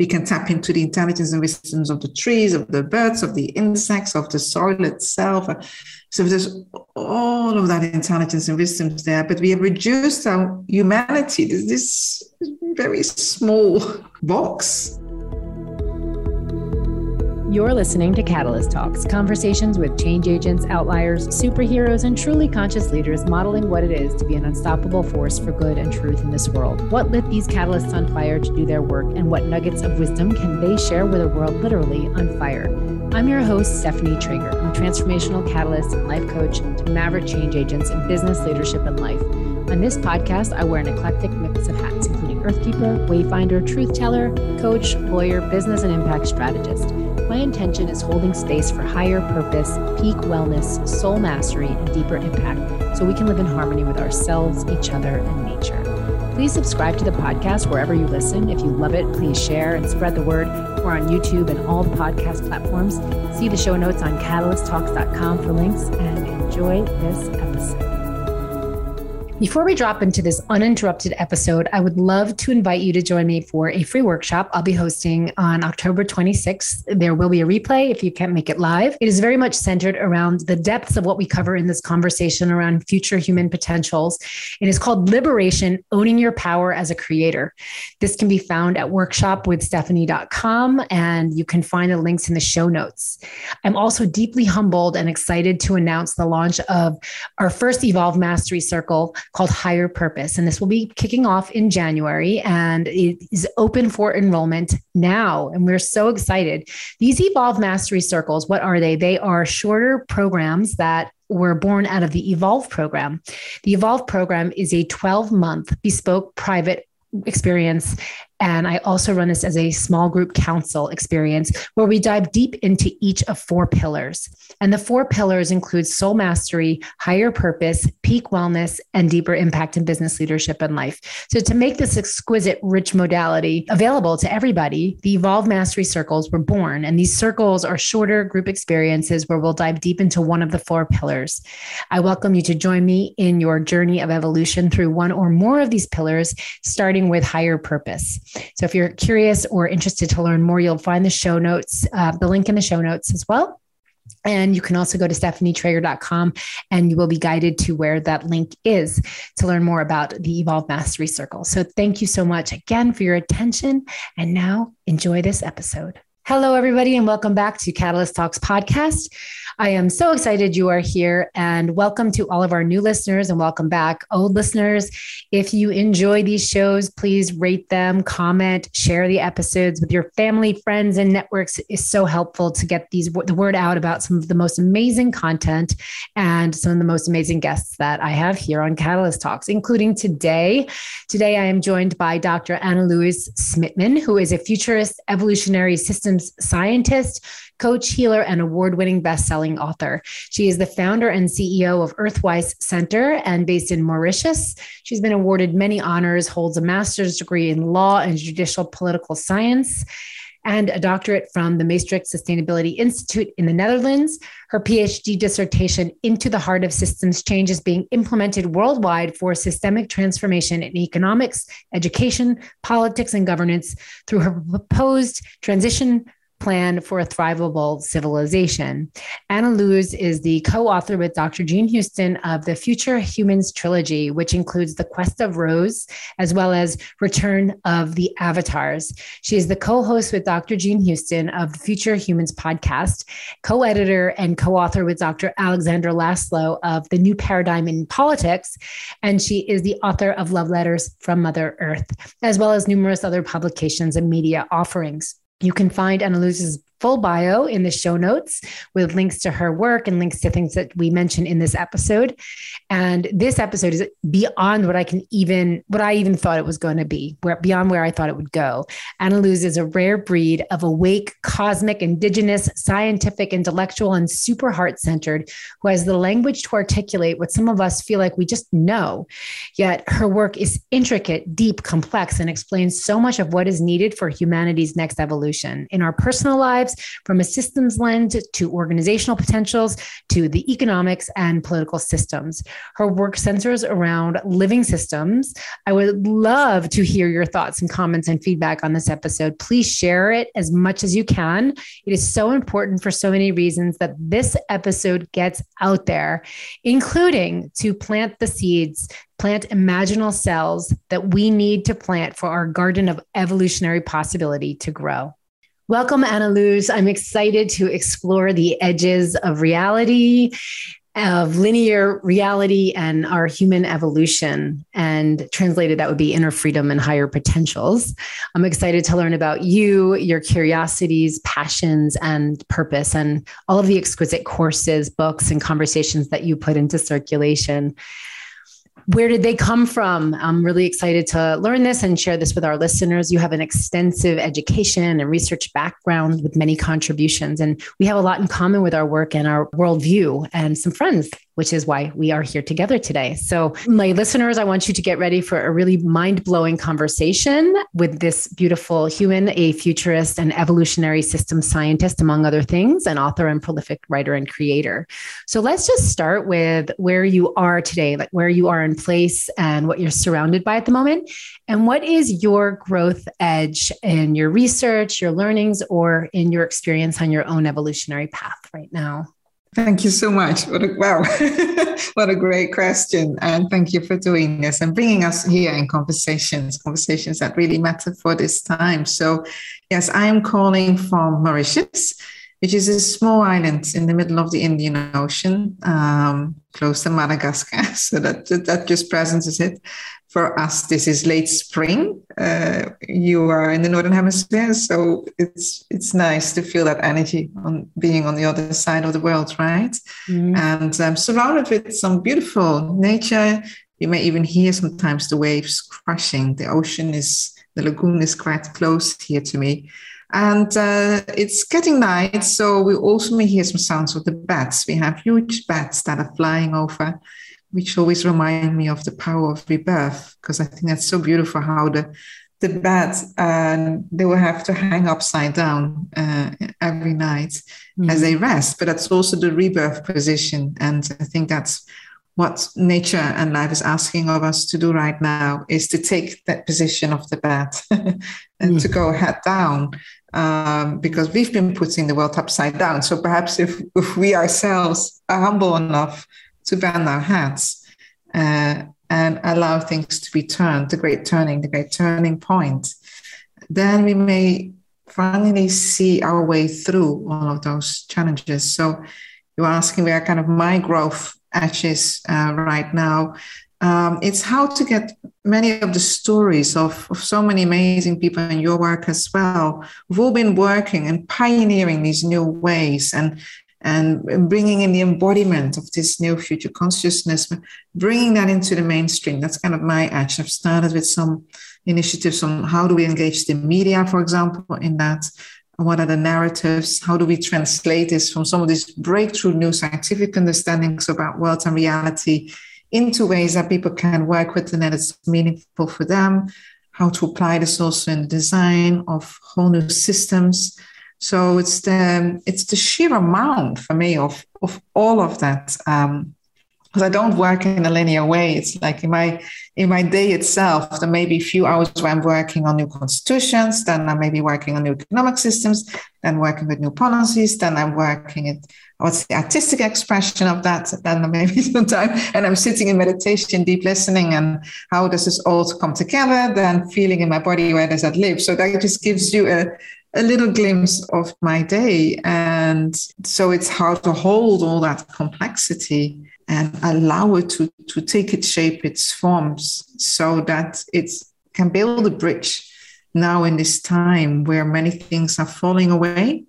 We can tap into the intelligence and wisdoms of the trees, of the birds, of the insects, of the soil itself. So there's all of that intelligence and wisdoms there, but we have reduced our humanity to this very small box. You're listening to Catalyst Talks, conversations with change agents, outliers, superheroes, and truly conscious leaders modeling what it is to be an unstoppable force for good and truth in this world. What lit these catalysts on fire to do their work, and what nuggets of wisdom can they share with a world literally on fire? I'm your host, Stephanie Traeger. I'm a transformational catalyst and life coach to maverick change agents in business, leadership, and life. On this podcast, I wear an eclectic mix of hats, including Earthkeeper, Wayfinder, Truth Teller, Coach, Lawyer, Business, and Impact Strategist. My intention is holding space for higher purpose, peak wellness, soul mastery, and deeper impact so we can live in harmony with ourselves, each other, and nature. Please subscribe to the podcast wherever you listen. If you love it, please share and spread the word. We're on YouTube and all the podcast platforms. See the show notes on catalysttalks.com for links and enjoy this episode. Before we drop into this uninterrupted episode, I would love to invite you to join me for a free workshop I'll be hosting on October 26th. There will be a replay if you can't make it live. It is very much centered around the depths of what we cover in this conversation around future human potentials. It is called Liberation Owning Your Power as a Creator. This can be found at workshopwithstephanie.com and you can find the links in the show notes. I'm also deeply humbled and excited to announce the launch of our first Evolve Mastery Circle called Higher Purpose. And this will be kicking off in January and it is open for enrollment now. And we're so excited. These Evolve Mastery Circles, what are they? They are shorter programs that were born out of the Evolve program. The Evolve program is a 12 month bespoke private experience and I also run this as a small group council experience where we dive deep into each of four pillars. And the four pillars include soul mastery, higher purpose, peak wellness, and deeper impact in business leadership and life. So, to make this exquisite, rich modality available to everybody, the Evolve Mastery Circles were born. And these circles are shorter group experiences where we'll dive deep into one of the four pillars. I welcome you to join me in your journey of evolution through one or more of these pillars, starting with higher purpose. So if you're curious or interested to learn more, you'll find the show notes, uh, the link in the show notes as well. And you can also go to stephanietraeger.com and you will be guided to where that link is to learn more about the Evolve Mastery Circle. So thank you so much again for your attention. And now enjoy this episode. Hello, everybody, and welcome back to Catalyst Talks podcast. I am so excited you are here and welcome to all of our new listeners and welcome back, old listeners. If you enjoy these shows, please rate them, comment, share the episodes with your family, friends, and networks. It is so helpful to get these the word out about some of the most amazing content and some of the most amazing guests that I have here on Catalyst Talks, including today. Today, I am joined by Dr. Anneloes Smitsman, who is a futurist evolutionary systems scientist coach, healer, and award winning best-selling author. She is the founder and CEO of Earthwise Center and based in Mauritius. She's been awarded many honors, holds a master's degree in law and judicial political science and a doctorate from the Maastricht Sustainability Institute in the Netherlands. Her PhD dissertation, Into the Heart of Systems Change, is being implemented worldwide for systemic transformation in economics, education, politics, and governance through her proposed transition plan for a thrivable civilization. Anneloes is the co author with Dr. Jean Houston of the Future Humans trilogy, which includes The Quest of Rose, as well as Return of the Avatars. She is the co host with Dr. Jean Houston of the Future Humans podcast, co editor and co author with Dr. Alexander Laszlo of The New Paradigm in Politics. And she is the author of Love Letters from Mother Earth, as well as numerous other publications and media offerings. You can find Anneloes's full bio in the show notes with links to her work and links to things that we mentioned in this episode. And this episode is beyond what I can even, what I even thought it was going to be, where beyond where I thought it would go. Anneloes is a rare breed of awake, cosmic, indigenous, scientific, intellectual, and super heart centered who has the language to articulate what some of us feel like we just know. Yet her work is intricate, deep, complex, and explains so much of what is needed for humanity's next evolution in our personal lives from a systems lens to organizational potentials to the economics and political systems. Her work centers around living systems. I would love to hear your thoughts and comments and feedback on this episode. Please share it as much as you can. It is so important for so many reasons that this episode gets out there, including to plant the seeds plant imaginal cells that we need to plant for our garden of evolutionary possibility to grow. Welcome, Anneloes. I'm excited to explore the edges of reality, of linear reality, and our human evolution. And translated, that would be inner freedom and higher potentials. I'm excited to learn about you, your curiosities, passions, and purpose, and all of the exquisite courses, books, and conversations that you put into circulation where did they come from? I'm really excited to learn this and share this with our listeners. You have an extensive education and research background with many contributions, and we have a lot in common with our work and our worldview and some friends which is why we are here together today. So, my listeners, I want you to get ready for a really mind blowing conversation with this beautiful human, a futurist and evolutionary system scientist, among other things, an author and prolific writer and creator. So, let's just start with where you are today, like where you are in place and what you're surrounded by at the moment. And what is your growth edge in your research, your learnings, or in your experience on your own evolutionary path right now? Thank you so much. What a, wow, what a great question. And thank you for doing this and bringing us here in conversations, conversations that really matter for this time. So, yes, I am calling from Mauritius, which is a small island in the middle of the Indian Ocean, um, close to Madagascar. So that, that just presents it for us, this is late spring. Uh, you are in the northern hemisphere, so it's it's nice to feel that energy on being on the other side of the world, right? Mm-hmm. And I'm surrounded with some beautiful nature. You may even hear sometimes the waves crashing. The ocean is the lagoon is quite close here to me. And uh, it's getting night, so we also may hear some sounds of the bats. We have huge bats that are flying over which always remind me of the power of rebirth because I think that's so beautiful how the the bed uh, they will have to hang upside down uh, every night mm-hmm. as they rest, but that's also the rebirth position, and I think that's what nature and life is asking of us to do right now is to take that position of the bed and mm-hmm. to go head down um, because we've been putting the world upside down. So perhaps if, if we ourselves are humble enough to bend our heads uh, and allow things to be turned, the great turning, the great turning point, then we may finally see our way through all of those challenges. So you're asking where kind of my growth edges uh, right now. Um, it's how to get many of the stories of, of so many amazing people in your work as well. We've all been working and pioneering these new ways and and bringing in the embodiment of this new future consciousness, bringing that into the mainstream. That's kind of my action. I've started with some initiatives on how do we engage the media, for example, in that. What are the narratives? How do we translate this from some of these breakthrough new scientific understandings about world and reality into ways that people can work with and that it's meaningful for them? How to apply this also in the design of whole new systems so it's the it's the sheer amount for me of of all of that. Um, because I don't work in a linear way. It's like in my in my day itself, there may be a few hours where I'm working on new constitutions, then I may be working on new economic systems, then working with new policies, then I'm working at what's the artistic expression of that, then maybe some time, and I'm sitting in meditation, deep listening, and how does this all come together? Then feeling in my body where does that live? So that just gives you a a little glimpse of my day. And so it's how to hold all that complexity and allow it to, to take its shape, its forms, so that it can build a bridge now in this time where many things are falling away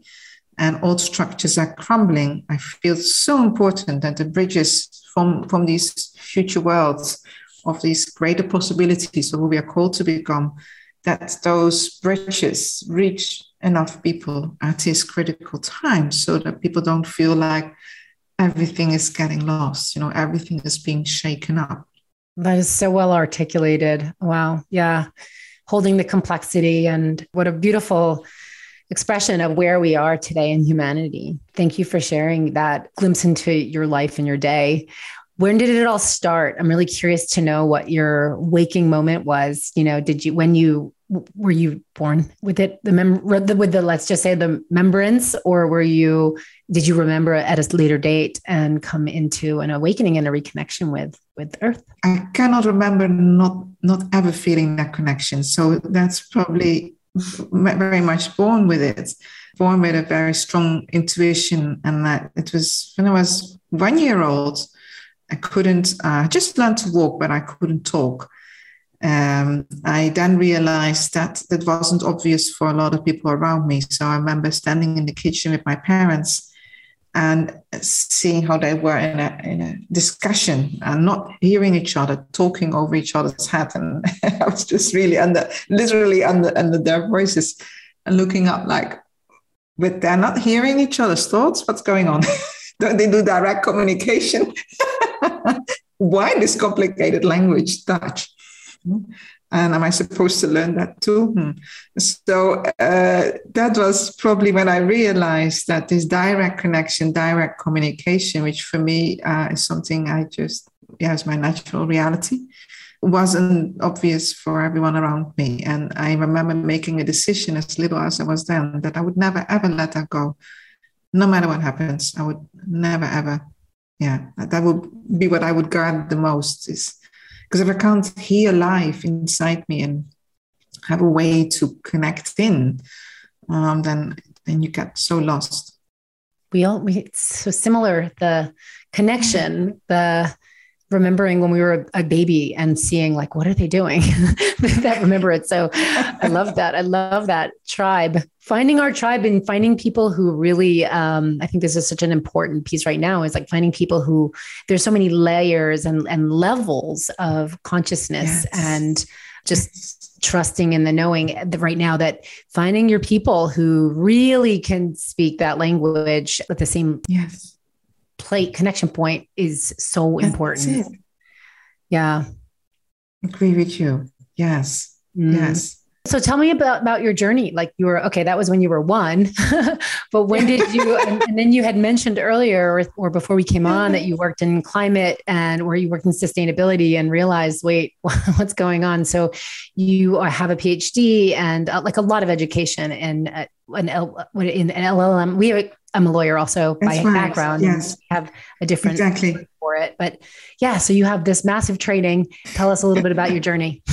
and old structures are crumbling. I feel so important that the bridges from, from these future worlds of these greater possibilities of who we are called to become, that those bridges reach enough people at this critical time so that people don't feel like everything is getting lost, you know, everything is being shaken up. That is so well articulated. Wow. Yeah. Holding the complexity and what a beautiful expression of where we are today in humanity. Thank you for sharing that glimpse into your life and your day. When did it all start? I'm really curious to know what your waking moment was. You know, did you when you were you born with it? The mem with the let's just say the remembrance or were you did you remember at a later date and come into an awakening and a reconnection with with earth? I cannot remember not not ever feeling that connection. So that's probably very much born with it born with a very strong intuition and that it was when i was one year old i couldn't uh, just learn to walk but i couldn't talk um, I then realized that that wasn't obvious for a lot of people around me. So I remember standing in the kitchen with my parents and seeing how they were in a, in a discussion and not hearing each other, talking over each other's head. And I was just really under, literally under, under their voices and looking up like, but they're not hearing each other's thoughts. What's going on? Don't they do direct communication? Why this complicated language, Dutch? And am I supposed to learn that too? Hmm. So uh, that was probably when I realized that this direct connection, direct communication, which for me uh, is something I just, yeah, is my natural reality, wasn't obvious for everyone around me. And I remember making a decision as little as I was then that I would never ever let that go, no matter what happens. I would never ever, yeah, that would be what I would guard the most is because if I can't hear life inside me and have a way to connect in, um, then then you get so lost. We all we it's so similar the connection, the remembering when we were a baby and seeing like what are they doing? That remember it. So i love that. I love that tribe. Finding our tribe and finding people who really um, i think this is such an important piece right now is like finding people who there's so many layers and, and levels of consciousness yes. and just trusting in the knowing that right now that finding your people who really can speak that language with the same yes plate connection point is so important. Yeah. Agree with you. Yes. Mm. Yes. So tell me about, about your journey. Like you were, okay, that was when you were one, but when did you, and, and, then you had mentioned earlier or, or, before we came on that you worked in climate and where you worked in sustainability and realized, wait, what's going on? So you have a PhD and uh, like a lot of education and uh, an, L, in an LLM. We have I'm a lawyer also That's by right. background. Yes. have a different exactly for it. But yeah, so you have this massive training. Tell us a little bit about your journey.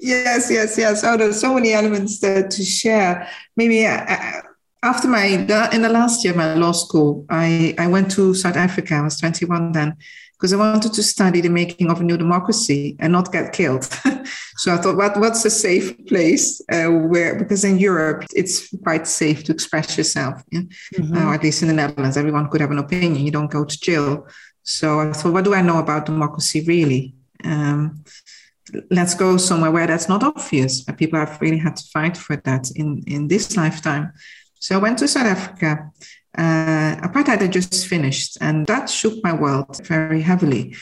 Yes, yes, yes. Oh, there's so many elements to, to share. Maybe uh, uh after my in the last year my law school, I I went to South Africa. I was 21 then because I wanted to study the making of a new democracy and not get killed. so I thought, what, what's a safe place uh, where, because in Europe, it's quite safe to express yourself. Yeah? Mm-hmm. Uh, at least in the Netherlands, everyone could have an opinion. You don't go to jail. So I thought, what do I know about democracy really? Um, let's go somewhere where that's not obvious, where people have really had to fight for that in, in this lifetime. So I went to South Africa uh, apartheid had just finished, and that shook my world very heavily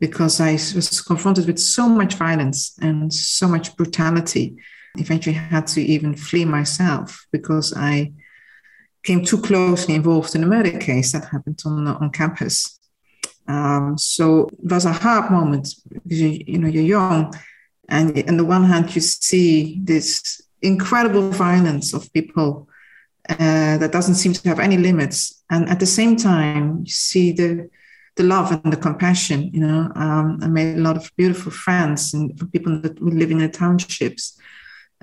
because I was confronted with so much violence and so much brutality. Eventually, had to even flee myself because I came too closely involved in a murder case that happened on on campus. Um, so it was a hard moment because you, you know you're young, and on the one hand you see this incredible violence of people uh, that doesn't seem to have any limits. And at the same time, you see the the love and the compassion. You know, um, I made a lot of beautiful friends and people that were living in the townships,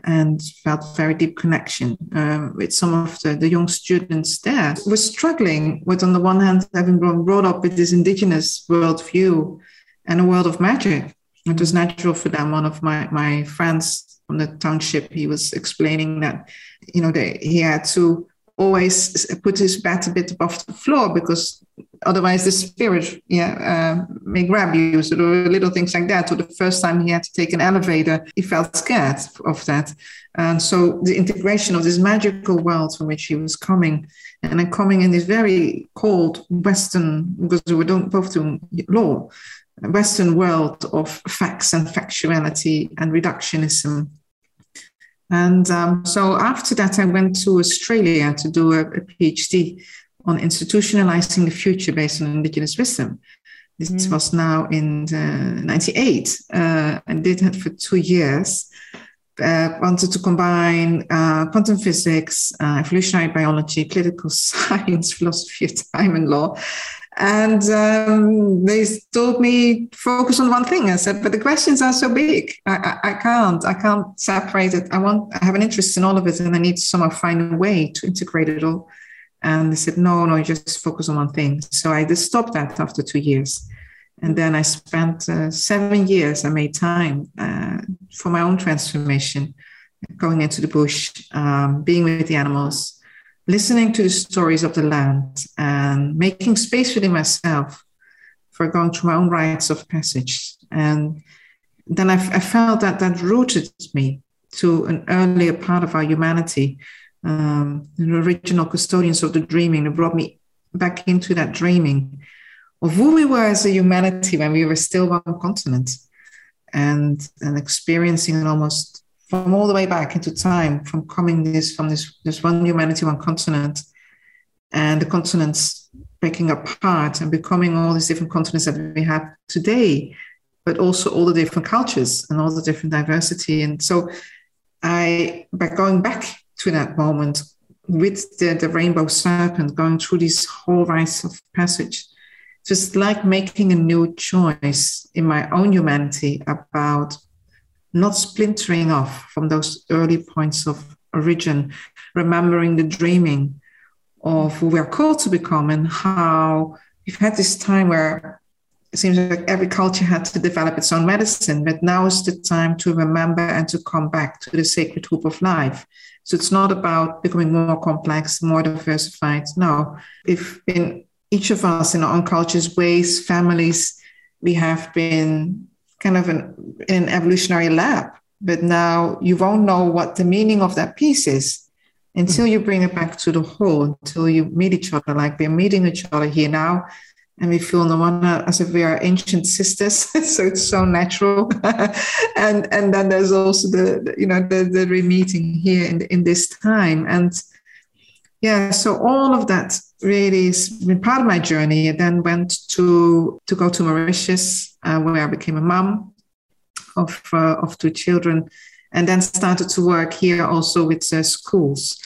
and felt very deep connection um, with some of the, the young students there. Were struggling with, on the one hand, having been brought up with this indigenous worldview and a world of magic. It was natural for them. One of my my friends from the township, he was explaining that, you know, they, he had to always put his bat a bit above the floor because otherwise the spirit yeah, uh, may grab you. So there were little things like that. So the first time he had to take an elevator, he felt scared of that. And so the integration of this magical world from which he was coming, and then coming in this very cold Western, because we were both law, Western world of facts and factuality and reductionism. And um, so after that, I went to Australia to do a, a PhD on institutionalizing the future based on indigenous wisdom. This mm. was now in uh, 98 uh, and did that for two years. Uh, wanted to combine uh, quantum physics, uh, evolutionary biology, political science, philosophy of time, and law. And um, they told me focus on one thing. I said, but the questions are so big. I, I, I, can't. I can't separate it. I want. I have an interest in all of it, and I need to somehow find a way to integrate it all. And they said, no, no, just focus on one thing. So I just stopped that after two years. And then I spent uh, seven years, I made time uh, for my own transformation, going into the bush, um, being with the animals, listening to the stories of the land, and making space within myself for going through my own rites of passage. And then I, I felt that that rooted me to an earlier part of our humanity um, the original custodians of the dreaming. It brought me back into that dreaming of who we were as a humanity when we were still one continent and, and experiencing it almost from all the way back into time, from coming this from this, this one humanity, one continent, and the continents breaking apart and becoming all these different continents that we have today, but also all the different cultures and all the different diversity. And so I, by going back to that moment with the, the rainbow serpent going through these whole rites of passage. Just like making a new choice in my own humanity about not splintering off from those early points of origin, remembering the dreaming of who we're called to become and how we've had this time where it seems like every culture had to develop its own medicine, but now is the time to remember and to come back to the sacred hoop of life so it's not about becoming more complex, more diversified. No, if in each of us, in our own cultures, ways, families, we have been kind of an, an evolutionary lab, but now you won't know what the meaning of that piece is until you bring it back to the whole, until you meet each other like we're meeting each other here now and we feel no one as if we are ancient sisters so it's so natural. And and then there's also the you know the, the re-meeting here in, in this time. And yeah so all of that really has been part of my journey. I then went to to go to mauritius uh, where i became a mom of uh, of two children and then started to work here also with uh, schools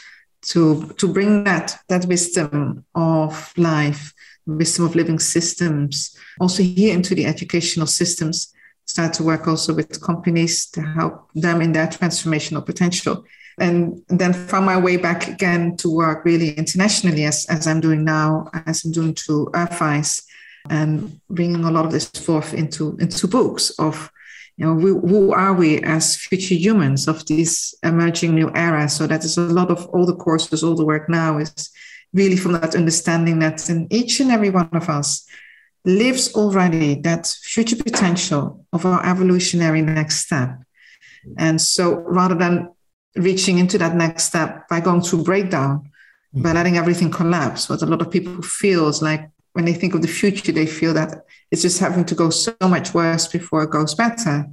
to to bring that that wisdom of life wisdom of living systems, also here into the educational systems, start to work also with companies to help them in their transformational potential. And then found my way back again to work really internationally as, as I'm doing now, as I'm doing to Earthwise, and bringing a lot of this forth into, into books of you know, we, who are we as future humans of this emerging new era? So that is a lot of all the courses, all the work now is really from that understanding that in each and every one of us lives already that future potential of our evolutionary next step. And so rather than reaching into that next step by going through breakdown, mm-hmm. by letting everything collapse, what a lot of people feel is like when they think of the future, they feel that it's just having to go so much worse before it goes better.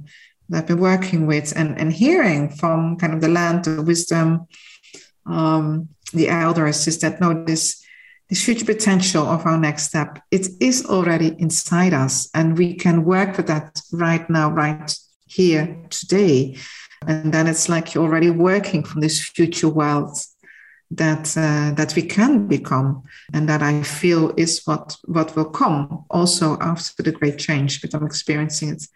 That I've been working with and, and hearing from kind of the land, the wisdom, um, the elders is that no, this this future potential of our next step, it is already inside us, and we can work with that right now, right here today. And then it's like you're already working from this future world that uh, that we can become, and that I feel is what what will come also after the great change, but I'm experiencing it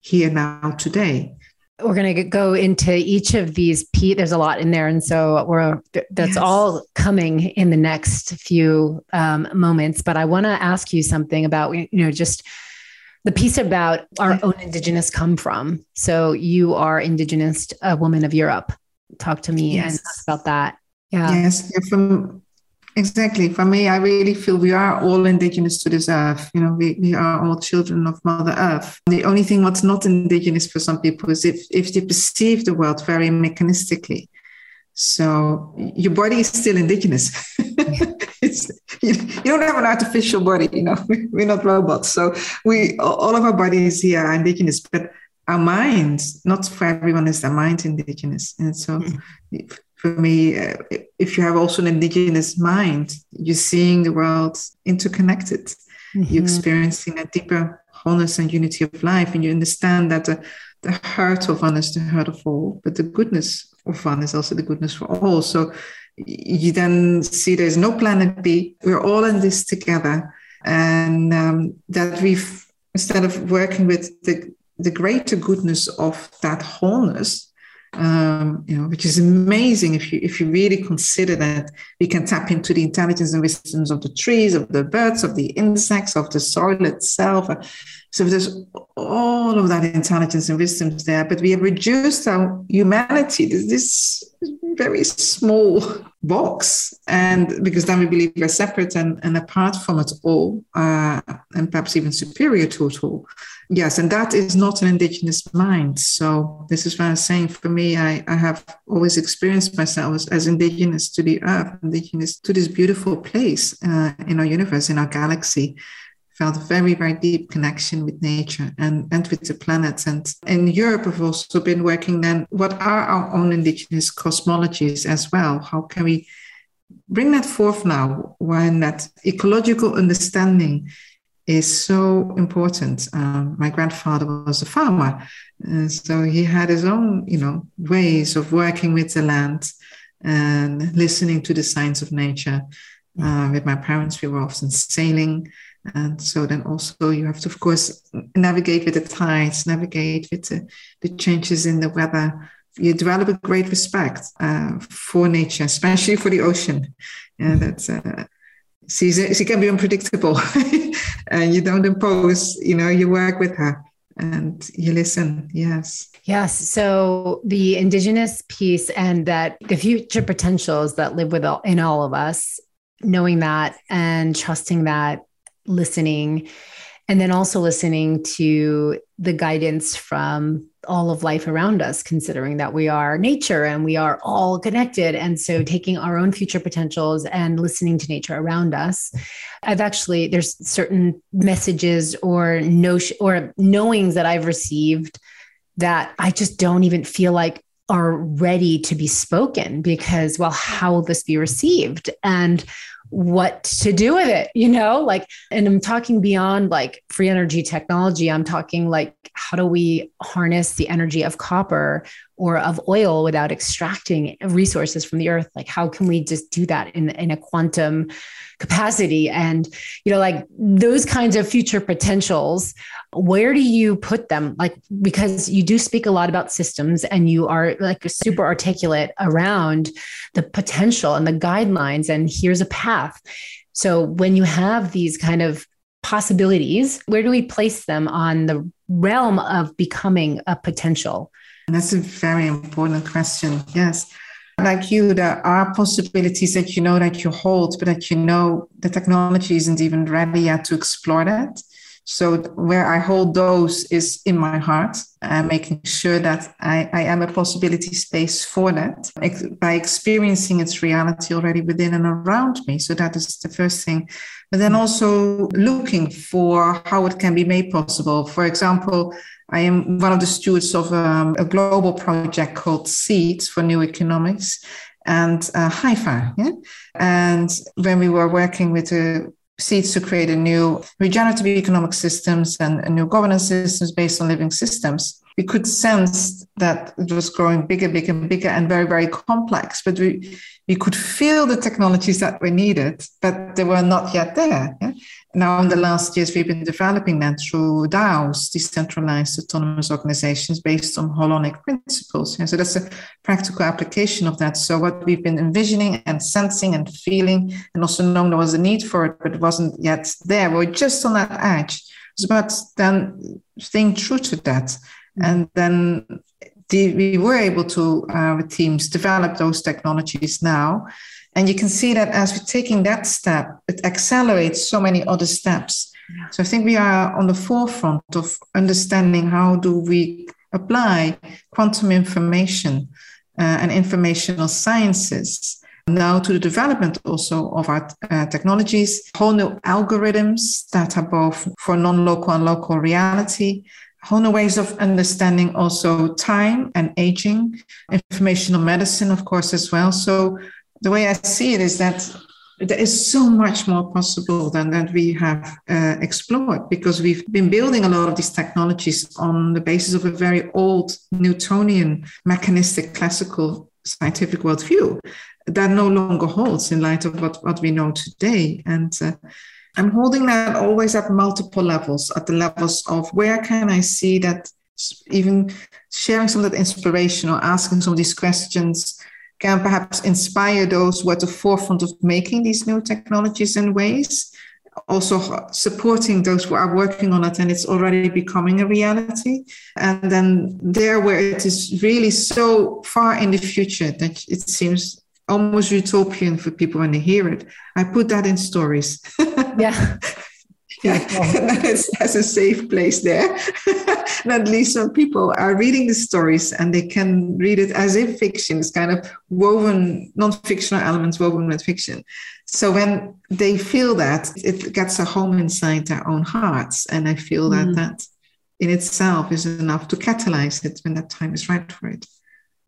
here now today we're going to go into each of these p there's a lot in there and so we're that's yes. all coming in the next few um, moments but i want to ask you something about you know just the piece about our own indigenous come from. So you are indigenous a woman of europe. Talk to me yes. and about that. Yeah. Yes from Exactly. For me, I really feel we are all indigenous to this earth. You know, we, we are all children of Mother Earth. The only thing what's not indigenous for some people is if, if they perceive the world very mechanistically. So your body is still indigenous. you, you, don't have an artificial body, you know, we're not robots. So we, all of our bodies here are indigenous, but our minds, not for everyone is their mind indigenous. And so mm-hmm. For me, uh, if you have also an indigenous mind, you're seeing the world interconnected. Mm-hmm. You're experiencing a deeper wholeness and unity of life, and you understand that the, the heart of one is the heart of all, but the goodness of one is also the goodness for all. So you then see there's no planet B. We're all in this together, and um, that we've instead of working with the the greater goodness of that wholeness, um, you know, which is amazing if you if you really consider that we can tap into the intelligence and wisdoms of the trees, of the birds, of the insects, of the soil itself. So there's all of that intelligence and wisdoms there, but we have reduced our humanity to this very small box, and because then we believe we're separate and, and apart from it all, uh, and perhaps even superior to it all. Yes, and that is not an indigenous mind. So this is what I'm saying. For me, I, I have always experienced myself as, as indigenous to the earth, indigenous to this beautiful place uh, in our universe, in our galaxy. Felt a very, very deep connection with nature and, and with the planet. And in Europe, I've also been working then, what are our own indigenous cosmologies as well? How can we bring that forth now when that ecological understanding is so important. Um, my grandfather was a farmer, so he had his own, you know, ways of working with the land and listening to the signs of nature. Uh, with my parents, we were often sailing, and so then also you have to, of course, navigate with the tides, navigate with the, the changes in the weather. You develop a great respect uh, for nature, especially for the ocean. Yeah, that's uh, she can be unpredictable and you don't impose you know you work with her and you listen yes yes so the indigenous piece and that the future potentials that live with all, in all of us knowing that and trusting that listening and then also listening to the guidance from all of life around us, considering that we are nature and we are all connected. And so taking our own future potentials and listening to nature around us. I've actually, there's certain messages or notion or knowings that I've received that I just don't even feel like are ready to be spoken because, well, how will this be received? And what to do with it, you know? Like, and I'm talking beyond like free energy technology. I'm talking like, how do we harness the energy of copper or of oil without extracting resources from the earth? Like, how can we just do that in, in a quantum capacity? And, you know, like those kinds of future potentials, where do you put them? Like, because you do speak a lot about systems and you are like super articulate around the potential and the guidelines, and here's a path. So when you have these kind of possibilities, where do we place them on the realm of becoming a potential? That's a very important question. Yes. Like you, there are possibilities that you know that you hold, but that you know the technology isn't even ready yet to explore that. So where I hold those is in my heart, uh, making sure that I, I am a possibility space for that by experiencing its reality already within and around me. So that is the first thing. But then also looking for how it can be made possible. For example, I am one of the stewards of um, a global project called Seeds for New Economics and uh, Hypha. Yeah? And when we were working with a seeds to create a new regenerative economic systems and, and new governance systems based on living systems. We could sense that it was growing bigger, bigger, and bigger, and very, very complex. But we we could feel the technologies that were needed, but they were not yet there. Yeah? Now, in the last years, we've been developing that through DAOs, decentralized autonomous organizations based on holonic principles. Yeah? So that's a practical application of that. So what we've been envisioning and sensing and feeling, and also knowing there was a need for it, but it wasn't yet there. We we're just on that edge. It's about then staying true to that. And then the, we were able to, uh, with teams, develop those technologies now. And you can see that as we're taking that step, it accelerates so many other steps. Yeah. So I think we are on the forefront of understanding how do we apply quantum information uh, and informational sciences now to the development also of our uh, technologies, whole new algorithms that are both for non-local and local reality, whole new ways of understanding also time and aging, informational medicine, of course, as well. So the way I see it is that there is so much more possible than that we have uh, explored because we've been building a lot of these technologies on the basis of a very old Newtonian mechanistic classical scientific worldview that no longer holds in light of what, what we know today. And uh, I'm holding that always at multiple levels, at the levels of where can I see that even sharing some of that inspiration or asking some of these questions can perhaps inspire those who are at the forefront of making these new technologies and ways also supporting those who are working on it and it's already becoming a reality. And then there where it is really so far in the future that it seems almost utopian for people when they hear it i put that in stories. Yeah yeah, that's a safe place there. and at least some people are reading the stories and they can read it as if fiction is kind of woven, non-fictional elements woven with fiction. So when they feel that, it gets a home inside their own hearts. And I feel that mm. that in itself is enough to catalyze it when that time is right for it.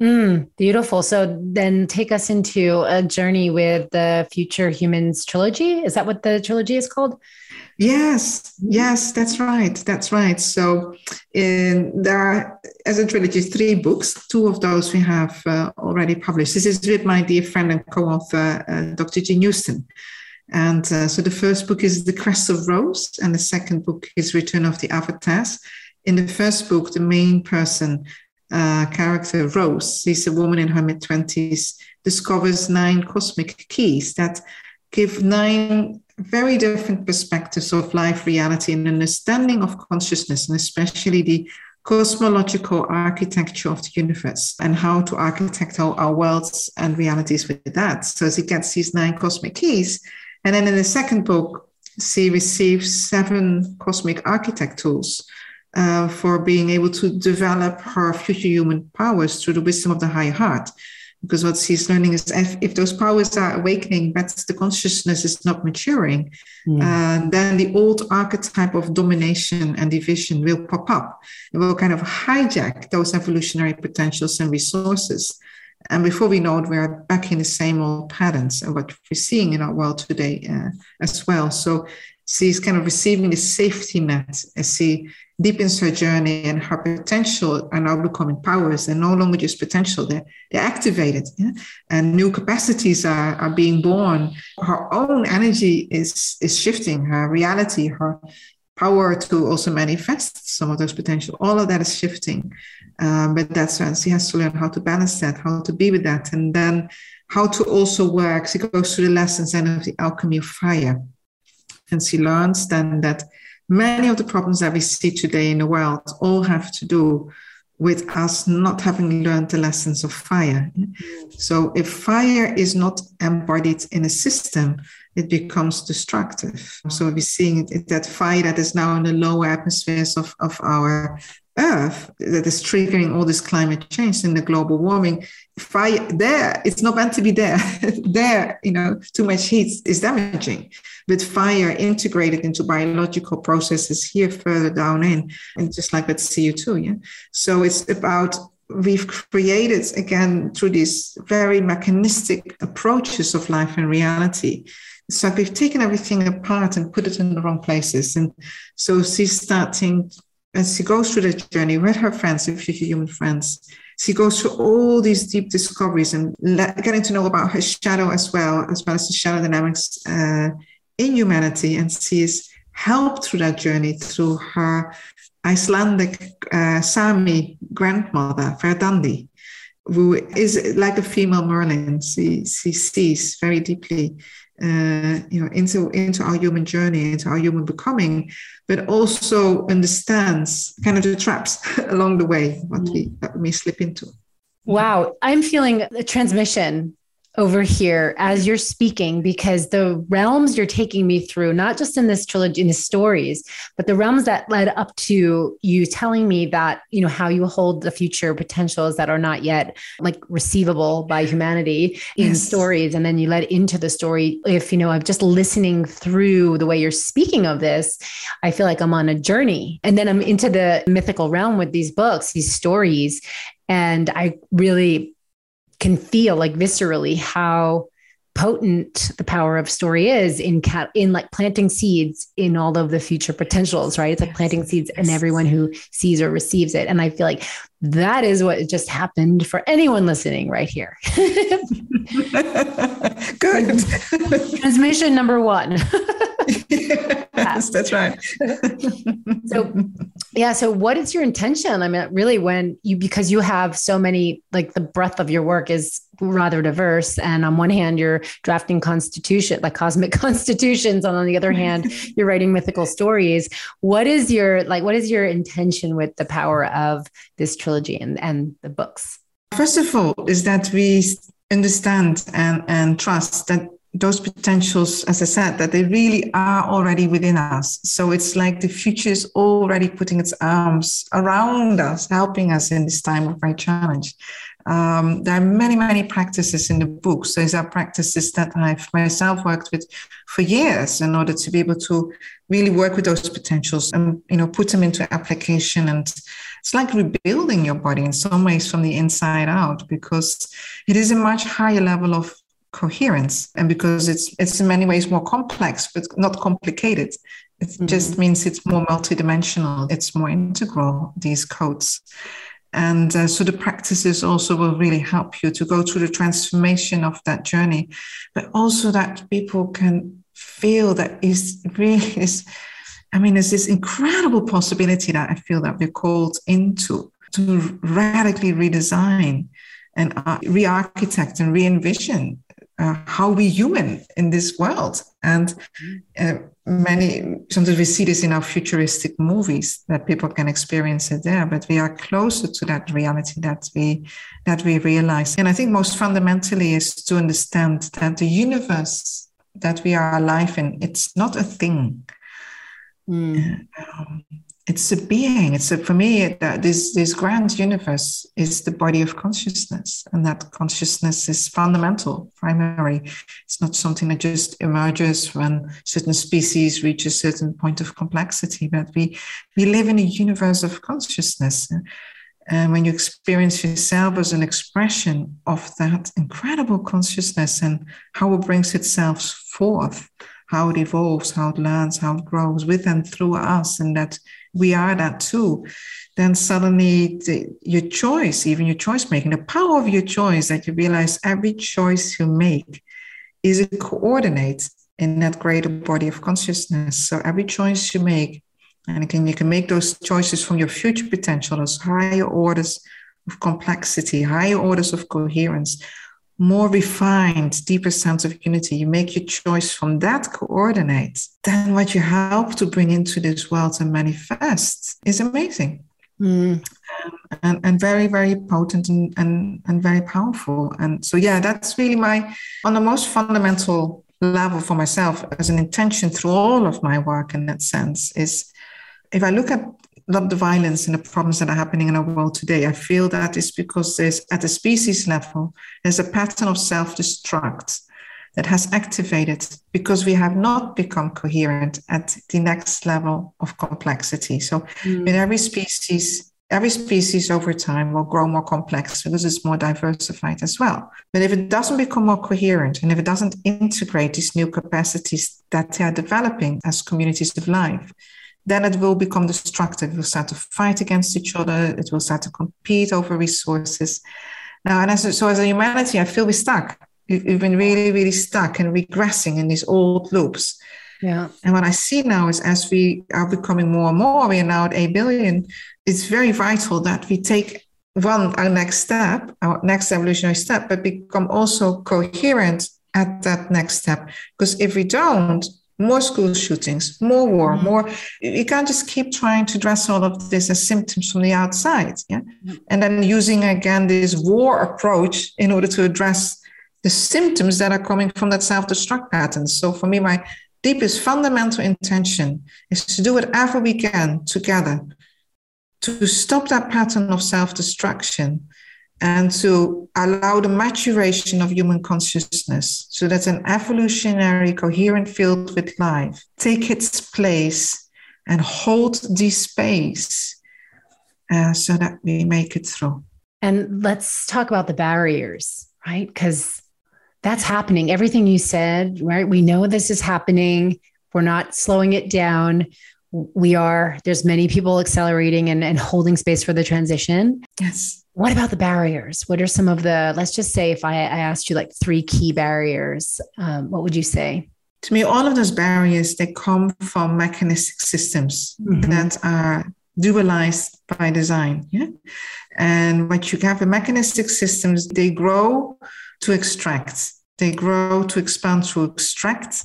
Mm, beautiful. So then take us into a journey with the Future Humans trilogy. Is that what the trilogy is called? Yes, yes, that's right. That's right. So in, there are, as a trilogy, three books. Two of those we have uh, already published. This is with my dear friend and co-author, uh, Dr. Jean Houston. And uh, so the first book is The Quest of Rose, and the second book is Return of the Avatars. In the first book, the main person uh, character, Rose, she's a woman in her mid 20s, discovers nine cosmic keys that give nine very different perspectives of life, reality, and understanding of consciousness, and especially the cosmological architecture of the universe and how to architect our, our worlds and realities with that. So she gets these nine cosmic keys. And then in the second book, she receives seven cosmic architect tools uh, for being able to develop her future human powers through the wisdom of the higher heart. Because what she's learning is if, if those powers are awakening, but the consciousness is not maturing, mm. uh, then the old archetype of domination and division will pop up. It will kind of hijack those evolutionary potentials and resources. And before we know it, we're back in the same old patterns and what we're seeing in our world today uh, as well. So she's kind of receiving the safety net as she deepens her journey and her potential are now becoming powers and no longer just potential they're, they're activated yeah? and new capacities are, are being born. Her own energy is is shifting her reality her power to also manifest some of those potential. All of that is shifting. Um, but that's when she has to learn how to balance that how to be with that and then how to also work. She goes through the lessons and of the alchemy of fire. And she learns then that many of the problems that we see today in the world all have to do with us not having learned the lessons of fire. So if fire is not embodied in a system, it becomes destructive. So we're seeing that fire that is now in the lower atmospheres of, of our Earth that is triggering all this climate change and the global warming. Fire there, it's not meant to be there. there, you know, too much heat is damaging. But fire integrated into biological processes here further down in, and just like with CO2, yeah. So it's about we've created again through these very mechanistic approaches of life and reality So we've taken everything apart and put it in the wrong places. And so she's starting as she goes through the journey with her friends, if she's human friends, she goes through all these deep discoveries and getting to know about her shadow as well, as well as the shadow dynamics uh, in humanity. And she is helped through that journey through her Icelandic uh, Sami grandmother, Verdandi, who is like a female Merlin. She, she sees very deeply uh, you know into into our human journey into our human becoming but also understands kind of the traps along the way what we that we may slip into wow i'm feeling a transmission over here as you're speaking because the realms you're taking me through, not just in this trilogy, in the stories, but the realms that led up to you telling me that, you know, how you hold the future potentials that are not yet like receivable by humanity in yes. stories. And then you led into the story. If, you know, I'm just listening through the way you're speaking of this, I feel like I'm on a journey. And then I'm into the mythical realm with these books, these stories. And I really can feel like viscerally how potent the power of story is in cat in like planting seeds in all of the future potentials right? It's like planting seeds in everyone who sees or receives it. And i feel like that is what just happened for anyone listening right here. Good. Transmission number one. Yes that's right. So yeah so what is your intention? I mean really when you because you have so many like the breadth of your work is rather diverse. And on one hand you're drafting constitution like cosmic constitutions. And on the other hand you're writing mythical stories. What is your like what is your intention with the power of this trilogy and, and the books first of all is that we understand and, and trust that those potentials, as I said, that they really are already within us. So it's like the future is already putting its arms around us, helping us in this time of great challenge. Um, there are many, many practices in the books. These are practices that I've myself worked with for years in order to be able to really work with those potentials and you know put them into application. And it's like rebuilding your body in some ways from the inside out because it is a much higher level of coherence and because it's it's in many ways more complex but not complicated it mm-hmm. just means it's more multidimensional it's more integral these codes and uh, so the practices also will really help you to go through the transformation of that journey but also that people can feel that is really is i mean there's this incredible possibility that i feel that we're called into to radically redesign and uh, re-architect and re-envision uh, how we human in this world. And uh, many sometimes we see this in our futuristic movies that people can experience it there, but we are closer to that reality that we that we realize. And I think most fundamentally is to understand that the universe that we are alive in, it's not a thing. Mm. Um, it's a being. It's a, for me that this this grand universe is the body of consciousness, and that consciousness is fundamental, primary. It's not something that just emerges when certain species reach a certain point of complexity, but we we live in a universe of consciousness. And when you experience yourself as an expression of that incredible consciousness and how it brings itself forth, how it evolves, how it learns, how it grows with and through us, and that we are that too, then suddenly the, your choice, even your choice making, the power of your choice, that you realize every choice you make is a coordinate in that greater body of consciousness. So every choice you make, and again, you can make those choices from your future potential, those higher orders of complexity, higher orders of coherence, more refined, deeper sense of unity, you make your choice from that coordinate, then what you help to bring into this world and manifest is amazing. Mm. And, and very, very potent and, and, and very powerful. And so, yeah, that's really my, on the most fundamental level for myself as an intention through all of my work in that sense is if I look at lot the violence and the problems that are happening in our world today. I feel that is because there's at the species level, there's a pattern of self-destruct that has activated because we have not become coherent at the next level of complexity. So mm. with every species, every species over time will grow more complex because it's more diversified as well. But if it doesn't become more coherent and if it doesn't integrate these new capacities that they are developing as communities of life, then it will become destructive. It will start to fight against each other. It will start to compete over resources. Now, and as a, so as a humanity, I feel we're stuck. We've been really, really stuck and regressing in these old loops. Yeah. And what I see now is as we are becoming more and more, we are now at 8 billion, it's very vital that we take one, our next step, our next evolutionary step, but become also coherent at that next step. Because if we don't, more school shootings, more war, mm-hmm. more. You can't just keep trying to address all of this as symptoms from the outside, yeah, mm-hmm. and then using again this war approach in order to address the symptoms that are coming from that self-destruct pattern. So for me, my deepest fundamental intention is to do whatever we can together to stop that pattern of self-destruction and to allow the maturation of human consciousness so that an evolutionary coherent field with life take its place and hold the space uh, so that we make it through. And let's talk about the barriers right? Because that's happening. Everything you said right? We know this is happening. We're not slowing it down. We are there's many people accelerating and, and holding space for the transition. Yes what about the barriers? What are some of the, let's just say, if I, I asked you like three key barriers, um, what would you say? To me, all of those barriers, they come from mechanistic systems mm-hmm. that are dualized by design. Yeah. And what you have in mechanistic systems, they grow to extract, they grow to expand to extract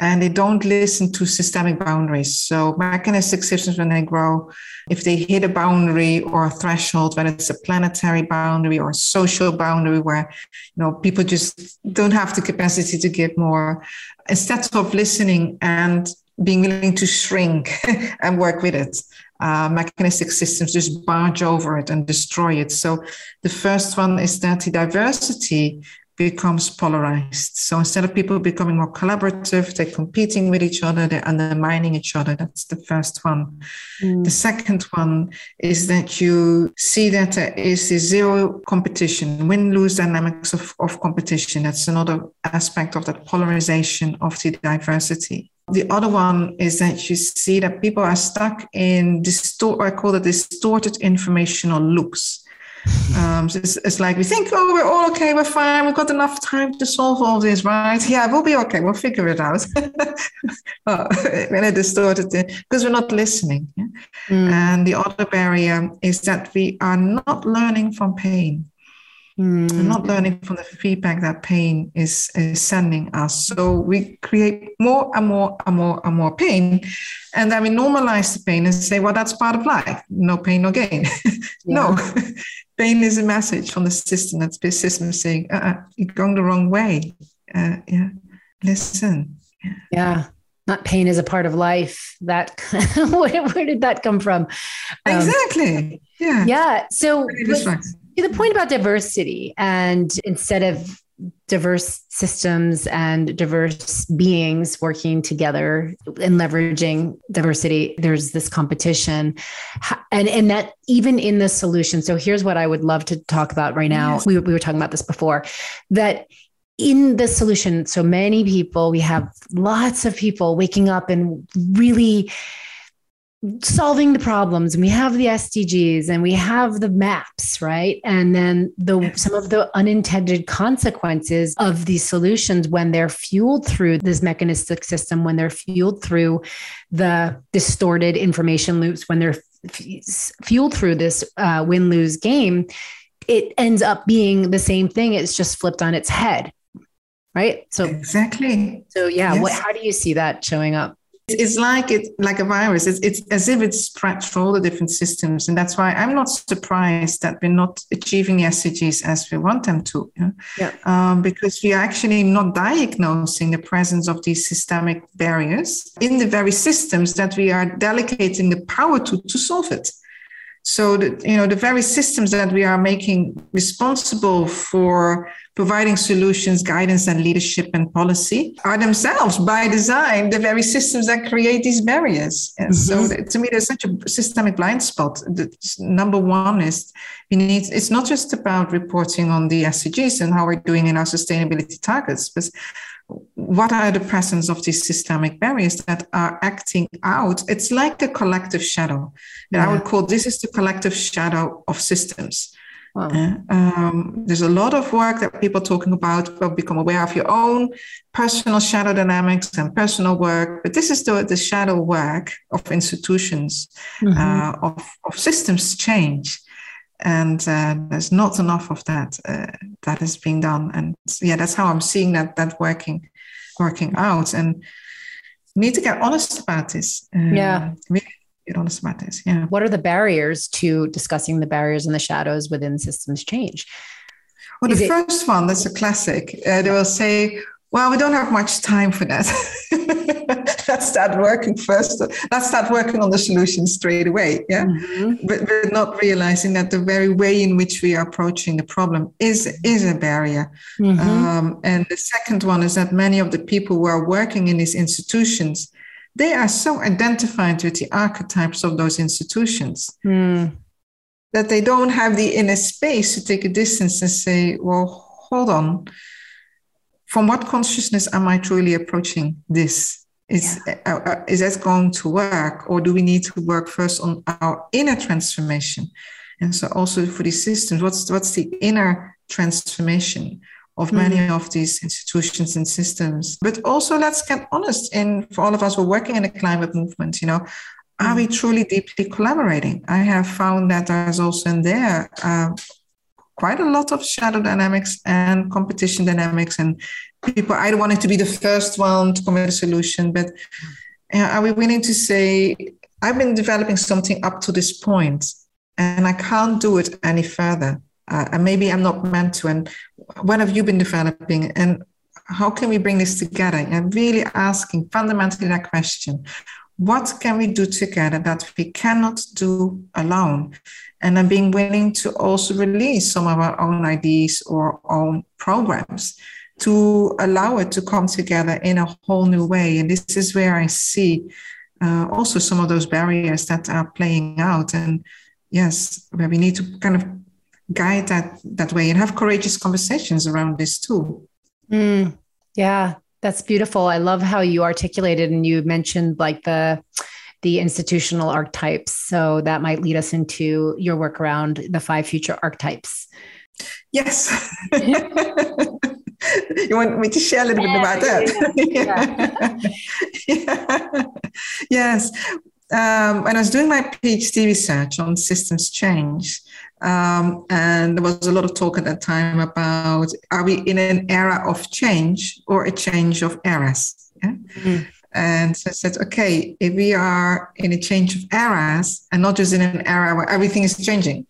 and they don't listen to systemic boundaries. So mechanistic systems, when they grow, if they hit a boundary or a threshold, whether it's a planetary boundary or a social boundary where you know people just don't have the capacity to give more, instead of listening and being willing to shrink and work with it. Uh, mechanistic systems just barge over it and destroy it. So the first one is that the diversity becomes polarized. So instead of people becoming more collaborative, they're competing with each other, they're undermining each other. That's the first one. Mm. The second one is that you see that there is a zero competition, win lose dynamics of, of competition. That's another aspect of that polarization of the diversity. The other one is that you see that people are stuck in distort, I call it distorted informational loops. Um, so it's, it's, like we think, oh, we're all okay, we're fine, we've got enough time to solve all this, right? Yeah, we'll be okay, we'll figure it out. oh, when it distorted because we're not listening. Yeah? Mm. And the other barrier is that we are not learning from pain. Mm. We're not learning from the feedback that pain is, is sending us. So we create more and more and more and more pain. And then we normalize the pain and say, well, that's part of life. No pain, no gain. no, pain is a message from the system. That's the system saying, uh-uh, you're going the wrong way. Uh, yeah, listen. Yeah. yeah. Not pain is a part of life. That where, where, did that come from? Um, exactly. Yeah. Yeah. So to the point about diversity, and instead of diverse systems and diverse beings working together and leveraging diversity there's this competition and and that even in the solution so here's what i would love to talk about right now yes. we, we were talking about this before that in the solution so many people we have lots of people waking up and really solving the problems and we have the SDGs and we have the maps, right? And then the some of the unintended consequences of these solutions when they're fueled through this mechanistic system, when they're fueled through the distorted information loops, when they're f- fueled through this uh, win lose game, it ends up being the same thing. It's just flipped on its head, right? So exactly. So yeah, yes. what? How do you see that showing up? It's like it like a virus. It's, it's as if it's spread through all the different systems, and that's why I'm not surprised that we're not achieving the SDGs as we want them to. You know? Yeah. Um, because we are actually not diagnosing the presence of these systemic barriers in the very systems that we are delegating the power to to solve it. So that you know the very systems that we are making responsible for providing solutions, guidance, and leadership and policy are themselves, by design, the very systems that create these barriers. And mm-hmm. so, to me, there's such a systemic blind spot. The, number one is we need, it's not just about reporting on the SDGs and how we're doing in our sustainability targets, but what are the presence of these systemic barriers that are acting out? It's like a collective shadow. And yeah. I would call this is the collective shadow of systems. Wow. Uh, um, there's a lot of work that people are talking about. Well, become aware of your own personal shadow dynamics and personal work. But this is the, the shadow work of institutions, mm-hmm. uh, of, of systems change. And uh, there's not enough of that uh, that is being done. And yeah, that's how I'm seeing that that working working out. And need to get honest about this. Uh, yeah. Really get honest about this. Yeah. What are the barriers to discussing the barriers and the shadows within systems change? Well, the first one, that's a classic. Uh, they will say, well, we don't have much time for that. let's start working first. Let's start working on the solution straight away. Yeah. Mm-hmm. But we're not realizing that the very way in which we are approaching the problem is, is a barrier. Mm-hmm. Um, and the second one is that many of the people who are working in these institutions, they are so identified with the archetypes of those institutions. Mm. That they don't have the inner space to take a distance and say, well, hold on from what consciousness am I truly approaching this? Is, yeah. uh, uh, is that going to work? Or do we need to work first on our inner transformation? And so also for these systems, what's, what's the inner transformation of many mm-hmm. of these institutions and systems? But also let's get honest in for all of us who are working in the climate movement, you know, are we mm-hmm. truly deeply collaborating? I have found that there's also in there uh, quite a lot of shadow dynamics and competition dynamics and people either wanting to be the first one to come with a solution but are we willing to say i've been developing something up to this point and i can't do it any further. Uh, and maybe i'm not meant to and what have you been developing and how can we bring this together? And really asking fundamentally that question. What can we do together that we cannot do alone and then being willing to also release some of our own ideas or own programs to allow it to come together in a whole new way. And this is where I see uh, also some of those barriers that are playing out. And yes, where we need to kind of guide that that way and have courageous conversations around this too. Mm, yeah, that's beautiful. I love how you articulated and you mentioned like the the institutional archetypes. So that might lead us into your work around the five future archetypes. Yes. you want me to share a little bit about that? Yeah. yeah. Yes. Um, when I was doing my PhD research on systems change, um, and there was a lot of talk at that time about are we in an era of change or a change of eras? Yeah? Mm-hmm. And so I said, okay, if we are in a change of eras and not just in an era where everything is changing,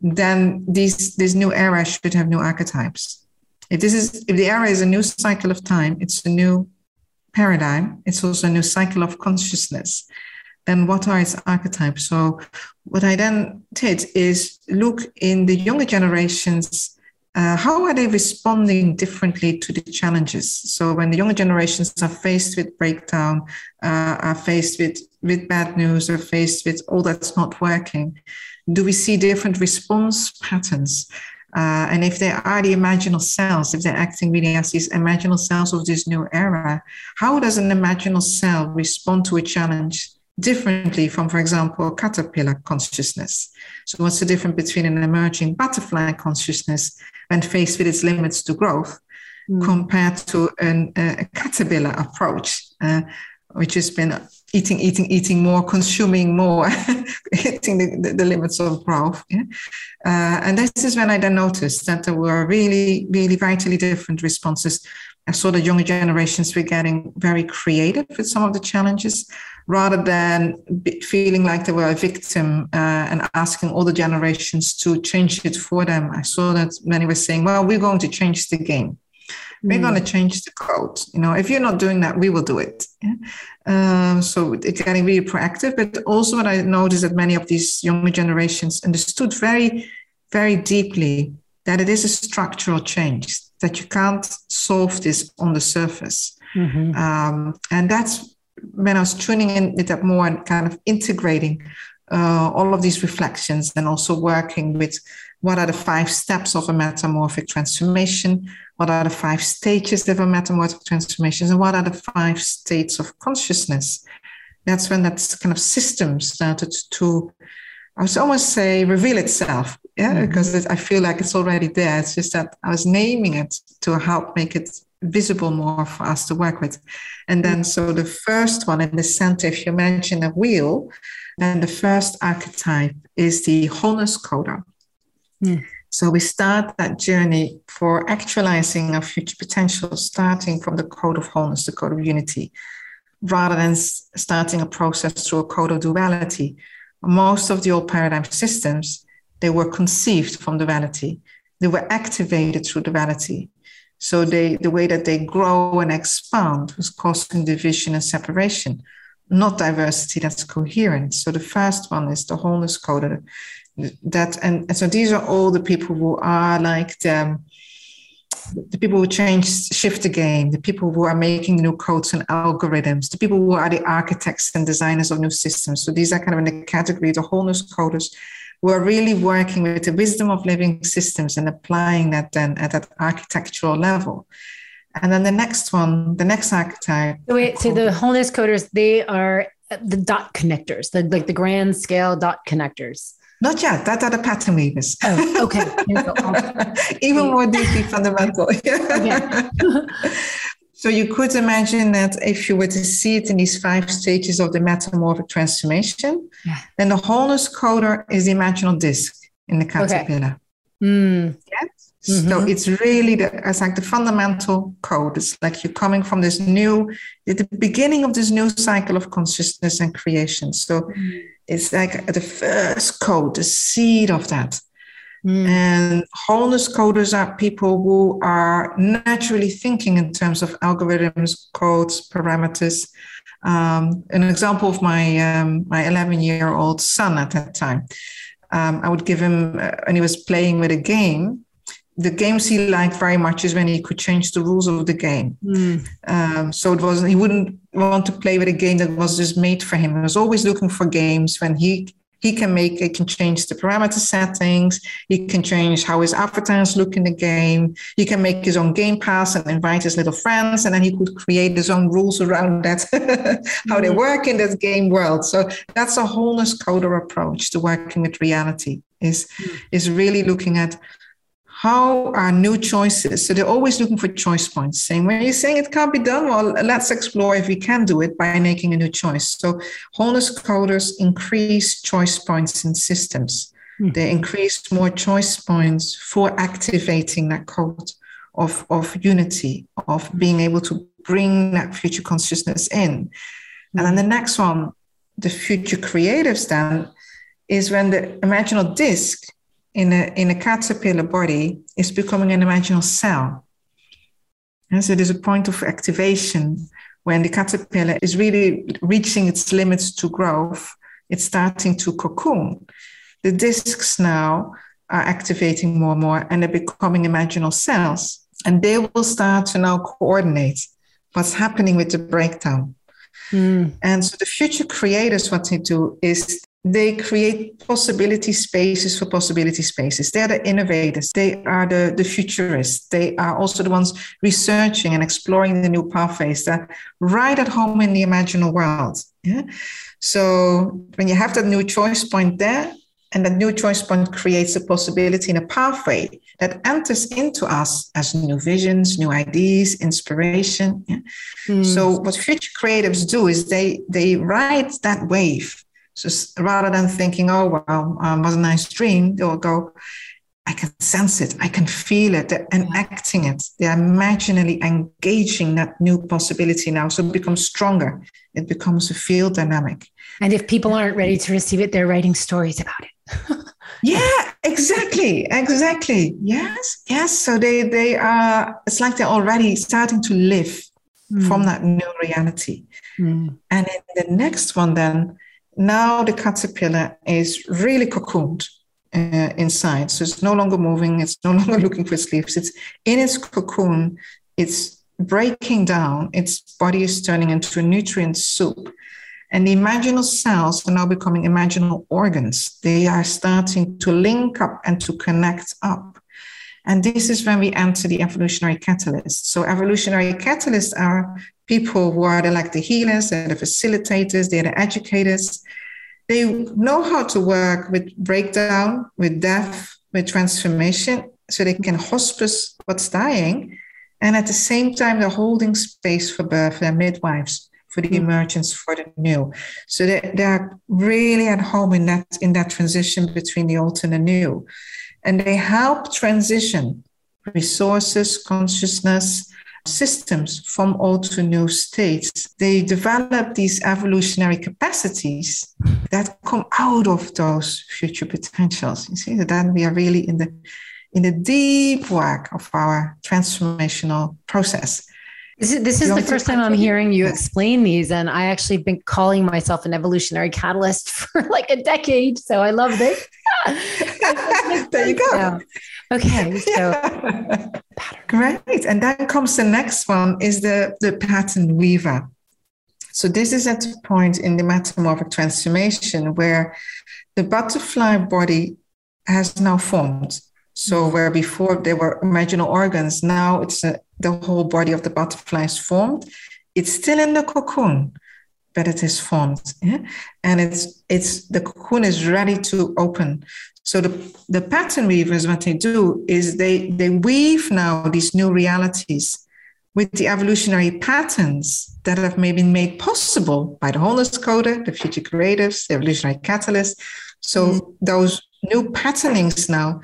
then these this new era should have new archetypes. If this is if the era is a new cycle of time, it's a new paradigm. It's also a new cycle of consciousness. Then what are its archetypes? So what I then did is look in the younger generations uh, how are they responding differently to the challenges? So when the younger generations are faced with breakdown, uh, are faced with, with bad news, are faced with all that's not working, do we see different response patterns? Uh, and if they are the imaginal cells, if they're acting really as these imaginal cells of this new era, how does an imaginal cell respond to a challenge differently from, for example, caterpillar consciousness? So, what's the difference between an emerging butterfly consciousness when faced with its limits to growth mm. compared to an, a caterpillar approach, uh, which has been eating, eating, eating more, consuming more, hitting the, the, the, limits of growth. Yeah? Uh, and this is when I then noticed that there were really, really vitally different responses. I saw that younger generations were getting very creative with some of the challenges rather than feeling like they were a victim uh, and asking all the generations to change it for them. I saw that many were saying, well, we're going to change the game. We're mm. going to change the code. You know, if you're not doing that, we will do it. Yeah? Um, so it's getting really proactive. But also, what I noticed that many of these younger generations understood very, very deeply that it is a structural change that you can't solve this on the surface. Mm-hmm. Um, and that's when I was tuning in with that more and kind of integrating uh, all of these reflections and also working with what are the five steps of a metamorphic transformation, what are the five stages of a metamorphic transformation, and what are the five states of consciousness. That's when that kind of system started to, I would almost say, reveal itself. Yeah, mm-hmm. because I feel like it's already there. It's just that I was naming it to help make it visible more for us to work with. And then, so the first one in the center, if you mention a wheel, then the first archetype is the wholeness coder. Mm. So we start that journey for actualizing our future potential, starting from the code of wholeness, the code of unity, rather than starting a process through a code of duality. Most of the old paradigm systems, they were conceived from duality they were activated through duality. So they, the way that they grow and expand was causing division and separation, not diversity that's coherent. So the first one is the wholeness code. That and, and so these are all the people who are like the, the people who change, shift the game, the people who are making new codes and algorithms, the people who are the architects and designers of new systems. So these are kind of in the category the wholeness coders who are really working with the wisdom of living systems and applying that then at that architectural level. And then the next one, the next archetype. So wait, so the wholeness coders, they are the dot connectors, the like the grand scale dot connectors. Not yet. That are the pattern weavers. Oh, okay. Even more deeply fundamental. so you could imagine that if you were to see it in these five stages of the metamorphic transformation, yeah. then the wholeness coder is the imaginal disc in the caterpillar. Okay. Mm. Yes? Mm-hmm. So it's really the, it's like the fundamental code. It's like you're coming from this new, the beginning of this new cycle of consciousness and creation. So mm. it's like the first code, the seed of that. Mm. And wholeness coders are people who are naturally thinking in terms of algorithms, codes, parameters. Um, an example of my um, my 11 year old son at that time, um, I would give him, uh, and he was playing with a game the games he liked very much is when he could change the rules of the game. Mm. Um, so it wasn't he wouldn't want to play with a game that was just made for him. He was always looking for games when he he can make he can change the parameter settings. He can change how his avatars look in the game. He can make his own game pass and invite his little friends, and then he could create his own rules around that, how mm. they work in that game world. So that's a wholeness coder approach to working with reality. Is mm. is really looking at how are new choices? So they're always looking for choice points, saying, when you're saying it can't be done, well, let's explore if we can do it by making a new choice. So wholeness coders increase choice points in systems. Mm. They increase more choice points for activating that code of, of unity, of being able to bring that future consciousness in. Mm. And then the next one, the future creatives then, is when the imaginal disc in a, in a caterpillar body is becoming an imaginal cell. And so there's a point of activation when the caterpillar is really reaching its limits to growth. It's starting to cocoon. The discs now are activating more and more and they're becoming imaginal cells. And they will start to now coordinate what's happening with the breakdown. Mm. And so the future creators, what they do is they create possibility spaces for possibility spaces. They're the innovators. They are the, the futurists. They are also the ones researching and exploring the new pathways that right at home in the imaginal world. Yeah. So when you have that new choice point there, and that new choice point creates a possibility and a pathway that enters into us as new visions, new ideas, inspiration. Yeah? Mm. So what future creatives do is they they ride that wave so rather than thinking, oh, well, um, was a nice dream, they'll go, I can sense it, I can feel it, they're enacting it, they're imaginally engaging that new possibility now. So it becomes stronger, it becomes a field dynamic. And if people aren't ready to receive it, they're writing stories about it. yeah, exactly, exactly. Yes, yes. So they they are. It's like they're already starting to live mm. from that new reality. Mm. And in the next one, then now the caterpillar is really cocooned uh, inside. So it's no longer moving, it's no longer looking for its leaves. It's in its cocoon, it's breaking down, its body is turning into a nutrient soup. And the imaginal cells are now becoming imaginal organs. They are starting to link up and to connect up. And this is when we enter the evolutionary catalyst. So, evolutionary catalysts are people who are like the healers, they're the facilitators, they're the educators. They know how to work with breakdown, with death, with transformation, so they can hospice what's dying. And at the same time, they're holding space for birth, they're midwives for the emergence for the new. So they, they're really at home in that in that transition between the old and the new. And they help transition resources, consciousness, systems from old to new states. They develop these evolutionary capacities that come out of those future potentials. You see, then we are really in the in the deep work of our transformational process. This is, this is the first time I'm hearing you explain these, and I actually been calling myself an evolutionary catalyst for like a decade. So I love this. there you go. Okay, so yeah. great, and then comes the next one is the the pattern weaver. So this is at the point in the metamorphic transformation where the butterfly body has now formed. So where before there were imaginal organs, now it's a, the whole body of the butterfly is formed. It's still in the cocoon, but it is formed, yeah? and it's it's the cocoon is ready to open. So the the pattern weavers, what they do is they they weave now these new realities with the evolutionary patterns that have maybe been made possible by the wholeness coder, the future creatives, the evolutionary catalyst. So mm. those new patternings now,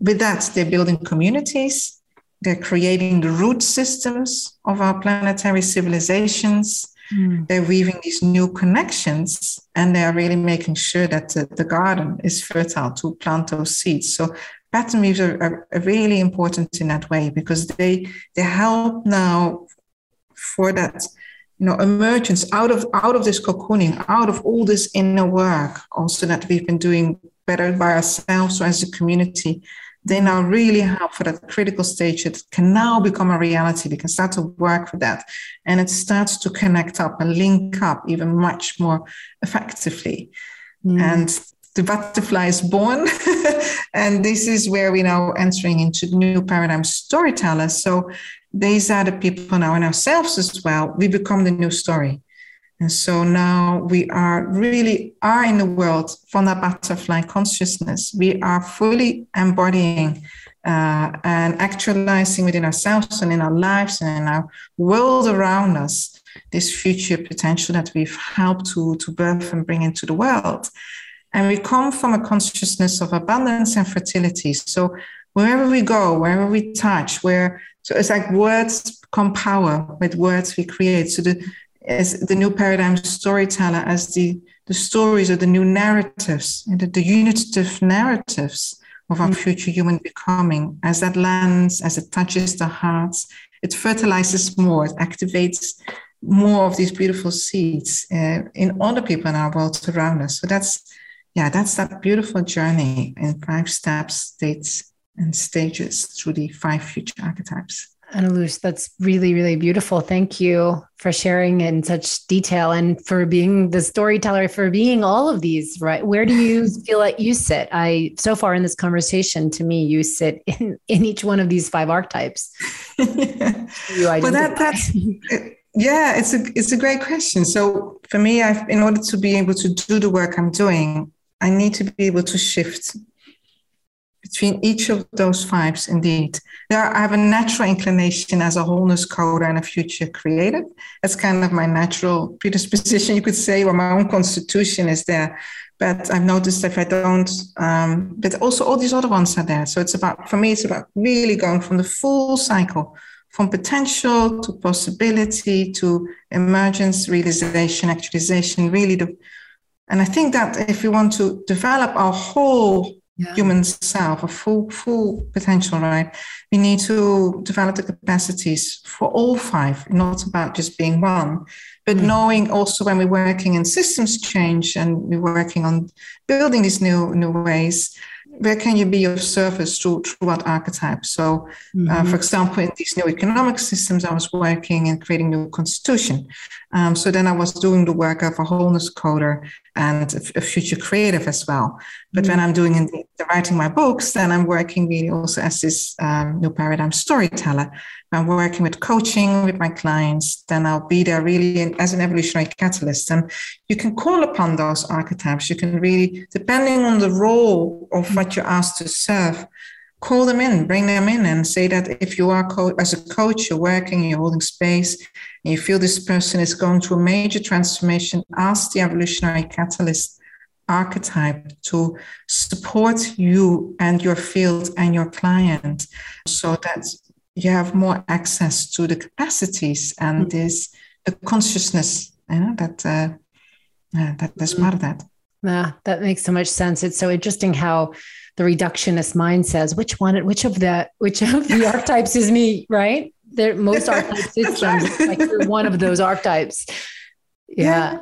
with that, they're building communities, they're creating the root systems of our planetary civilizations. Mm. They're weaving these new connections and they're really making sure that the, the garden is fertile to plant those seeds. So pattern weaves are, are, are, really important in that way because they they help now for that you know emergence out of out of this cocooning out of all this inner work also that we've been doing better by ourselves or as a community they now really help for that critical stage It can now become a reality We can start to work for that and it starts to connect up and link up even much more effectively mm. and the butterfly is born. and this is where we're now entering into new paradigm storytellers. So these are the people now in ourselves as well. We become the new story. And so now we are really are in the world from that butterfly consciousness. We are fully embodying uh, and actualizing within ourselves and in our lives and in our world around us this future potential that we've helped to, to birth and bring into the world. And we come from a consciousness of abundance and fertility. So wherever we go, wherever we touch, where so it's like words become power. With words we create. So the as the new paradigm storyteller, as the the stories or the new narratives, and the, the unitive narratives of our mm. future human becoming, as that lands, as it touches the hearts, it fertilizes more, it activates more of these beautiful seeds uh, in all the people in our world around us. So that's yeah, that's that beautiful journey in five steps, states, and stages through the five future archetypes. Anneloes, that's really, really beautiful. Thank you for sharing in such detail and for being the storyteller, for being all of these, right? Where do you feel like you sit? I, so far in this conversation, to me, you sit in, in each one of these five archetypes. you well, that, that's, yeah, it's a, it's a great question. So for me, I've, in order to be able to do the work I'm doing, I need to be able to shift between each of those fives indeed. There I have a natural inclination as a wholeness coder and a future creative. That's kind of my natural predisposition, you could say, or my own constitution is there. But I've noticed if I don't, um, but also all these other ones are there. So it's about, for me, it's about really going from the full cycle, from potential to possibility to emergence, realization, actualization, really the and I think that if we want to develop our whole yeah. human self, a full full potential, right, we need to develop the capacities for all five, not about just being one, but mm. knowing also when we're working in systems change and we're working on building these new new ways, where can you be of service to, to what archetype? So, mm-hmm. uh, for example, in these new economic systems, I was working and creating new constitution. Um, so then I was doing the work of a wholeness coder and a, a future creative as well. But mm-hmm. when I'm doing the, the, writing my books, then I'm working really also as this um, new paradigm storyteller. I'm working with coaching with my clients, then I'll be there really as an evolutionary catalyst. And you can call upon those archetypes. You can really, depending on the role of mm-hmm. what you're asked to serve, call them in, bring them in, and say that if you are co- as a coach, you're working, you're holding space, and you feel this person is going through a major transformation, ask the evolutionary catalyst archetype to support you and your field and your client so that you have more access to the capacities and mm-hmm. this the consciousness you know, that uh, uh, that is part of that. Yeah, that makes so much sense. It's so interesting how the reductionist mind says, which one, which of the, which of the archetypes is me, right? There, most archetype systems, right. like you're one of those archetypes. Yeah. Yeah.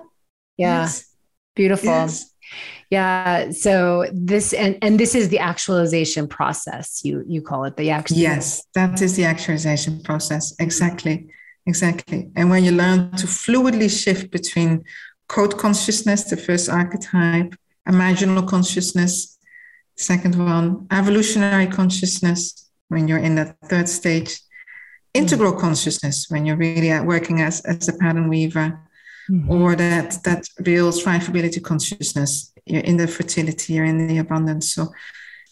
yeah. Yes. Beautiful. Yes. Yeah. So this and and this is the actualization process. You you call it the actual. Yes, that is the actualization process. Exactly. Exactly. And when you learn to fluidly shift between code consciousness, the first archetype, imaginal consciousness, second one, evolutionary consciousness, when you're in that third stage, integral mm-hmm. consciousness, when you're really working as, as a pattern weaver, mm-hmm. or that that real thriveability consciousness, you're in the fertility, you're in the abundance. So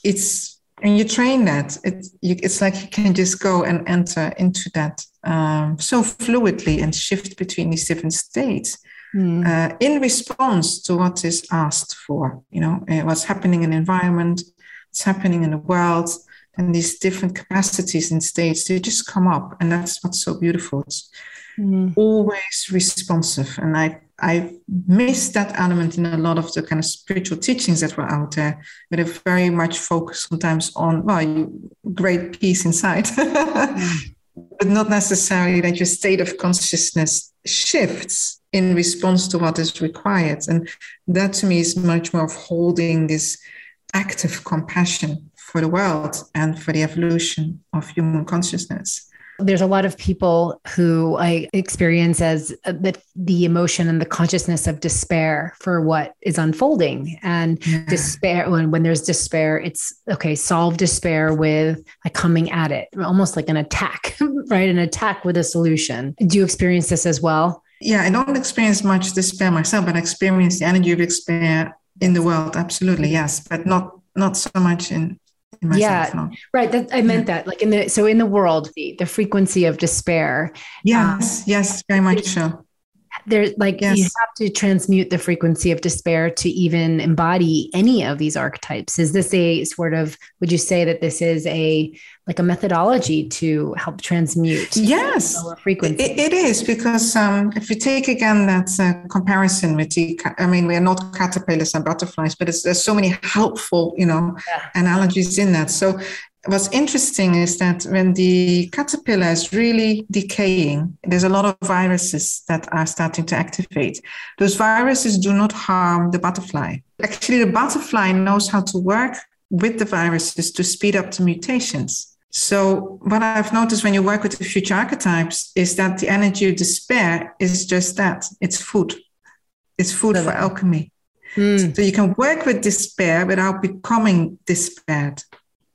it's and you train that. It, you, it's like you can just go and enter into that um, so fluidly and shift between these different states mm. uh, in response to what is asked for. You know, uh, what's happening in the environment, what's happening in the world, and these different capacities and states they just come up, and that's what's so beautiful. It's mm. always responsive, and I I miss that element in a lot of the kind of spiritual teachings that were out there, but a very much focus sometimes on well, great peace inside. But not necessarily that your state of consciousness shifts in response to what is required. And that to me is much more of holding this active compassion for the world and for the evolution of human consciousness. There's a lot of people who I experience as uh, the, the emotion and the consciousness of despair for what is unfolding. And yeah. despair, when, when there's despair, it's okay, solve despair with like coming at it, almost like an attack, right? An attack with a solution. Do you experience this as well? Yeah, I don't experience much despair myself, but I experience the energy of despair in the world. Absolutely, yes, but not not so much in yeah right that i meant yeah. that like in the so in the world the, the frequency of despair yes um, yes very much so there's like yes. you have to transmute the frequency of despair to even embody any of these archetypes is this a sort of would you say that this is a like a methodology to help transmute yes frequency it, it is because um, if you take again that uh, comparison with the i mean we are not caterpillars and butterflies but there's so many helpful you know yeah. analogies in that so what's interesting is that when the caterpillar is really decaying, there's a lot of viruses that are starting to activate. Those viruses do not harm the butterfly. Actually, the butterfly knows how to work with the viruses to speed up the mutations. So, what I've noticed when you work with the future archetypes is that the energy of despair is just that it's food. It's food for alchemy. Mm. So, you can work with despair without becoming despaired.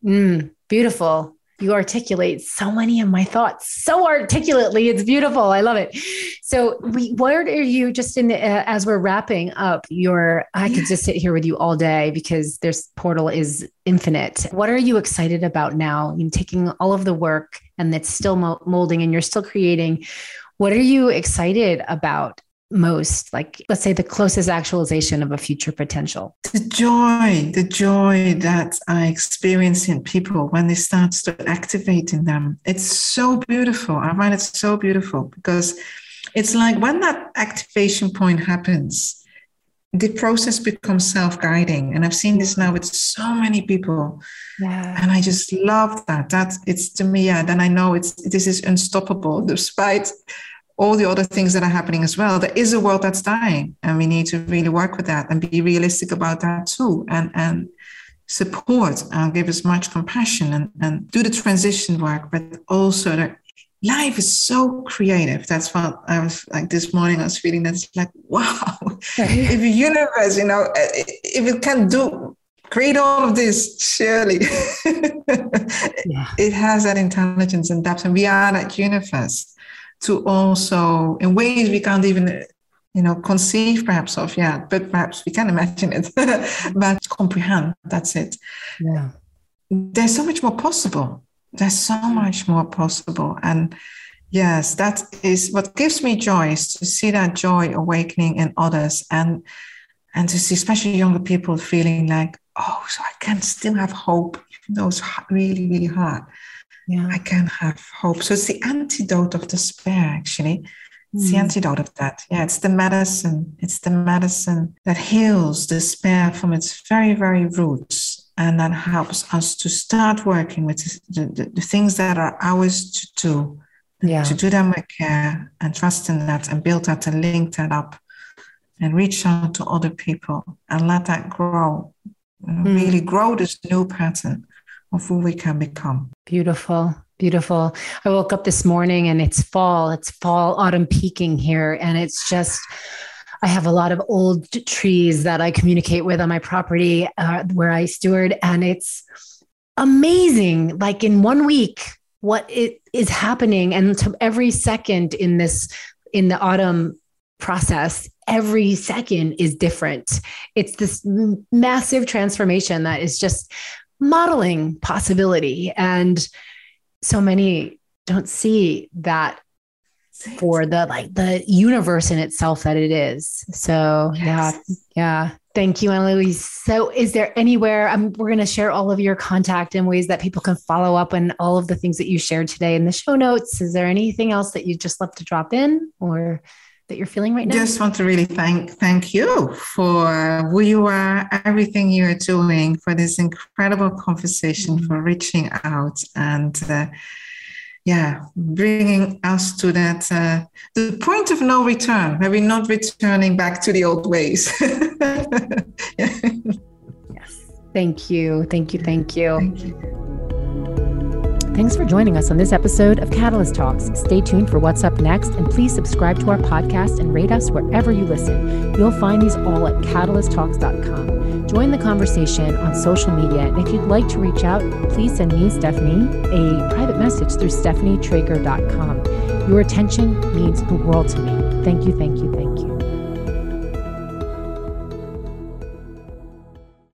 Mm. Beautiful. You articulate so many of my thoughts so articulately. It's beautiful. I love it. So, we, where are you just in the, uh, as we're wrapping up your, I could just sit here with you all day because this portal is infinite. What are you excited about now? You taking all of the work and it's still molding and you're still creating. What are you excited about most like let's say the closest actualization of a future potential. The joy the joy that i experience in people when they start to activate in them. It's so beautiful. I find it so beautiful because it's like when that activation point happens the process becomes self-guiding. And i've seen this now with so many people. Yeah. and i just love that. That it's to me yeah then i know it's this is unstoppable despite all the other things that are happening as well. There is a world that's dying, and we need to really work with that and be realistic about that too, and and support and give as much compassion and, and do the transition work, but also that life is so creative. That's what I was like this morning. I was feeling that's like, wow, if the universe, you know, eh, eh, if it can do create all of this, surely yeah. it has that intelligence and depth, and we are that universe to also in ways we can't even you know conceive perhaps of yet but perhaps we can imagine it but comprehend that's it. Yeah. There's so much more possible. There's so much more possible. And yes that is what gives me joy is to see that joy awakening in others and and to see especially younger people feeling like oh so i can still have hope even though it's really really hard yeah. I can have hope. So it's the antidote of despair, actually. It's mm. the hmm. antidote of that. Yeah, it's the medicine. It's the medicine that heals despair from its very, very roots and that helps us to start working with the, the, the things that are ours to do yeah. to do them with care and trust in that and build that and link that up and reach out to other people and let that grow mm. really grow this new pattern of who we can become beautiful beautiful i woke up this morning and it's fall it's fall autumn peaking here and it's just I have a lot of old trees that I communicate with on my property uh, where I steward, and it's amazing. Like in one week, what it is happening, and to every second in this in the autumn process, every second is different. It's this massive transformation that is just modeling possibility, and so many don't see that for the like the universe in itself that it is. So yes. yeah, yeah. Thank you, Anneloes. So is there anywhere um, we're going to share all of your contact and ways that people can follow up on all of the things that you shared today in the show notes? Is there anything else that you just love to drop in or that you're feeling right now? Just want to really thank thank you for who you are, everything you are doing, for this incredible conversation, mm-hmm. for reaching out and. Uh, yeah, bringing us to that uh, the point of no return, where we're not returning back to the old ways. yes. Thank you. Thank you. Thank you. Thank you. Thanks for joining us on this episode of Catalyst Talks. Stay tuned for what's up next, and please subscribe to our podcast and rate us wherever you listen. You'll find these all at catalysttalks.com. Join the conversation on social media, and if you'd like to reach out, please send me, Stephanie, a private message through stephanietrager.com. Your attention means the world to me. Thank you, thank you, thank you.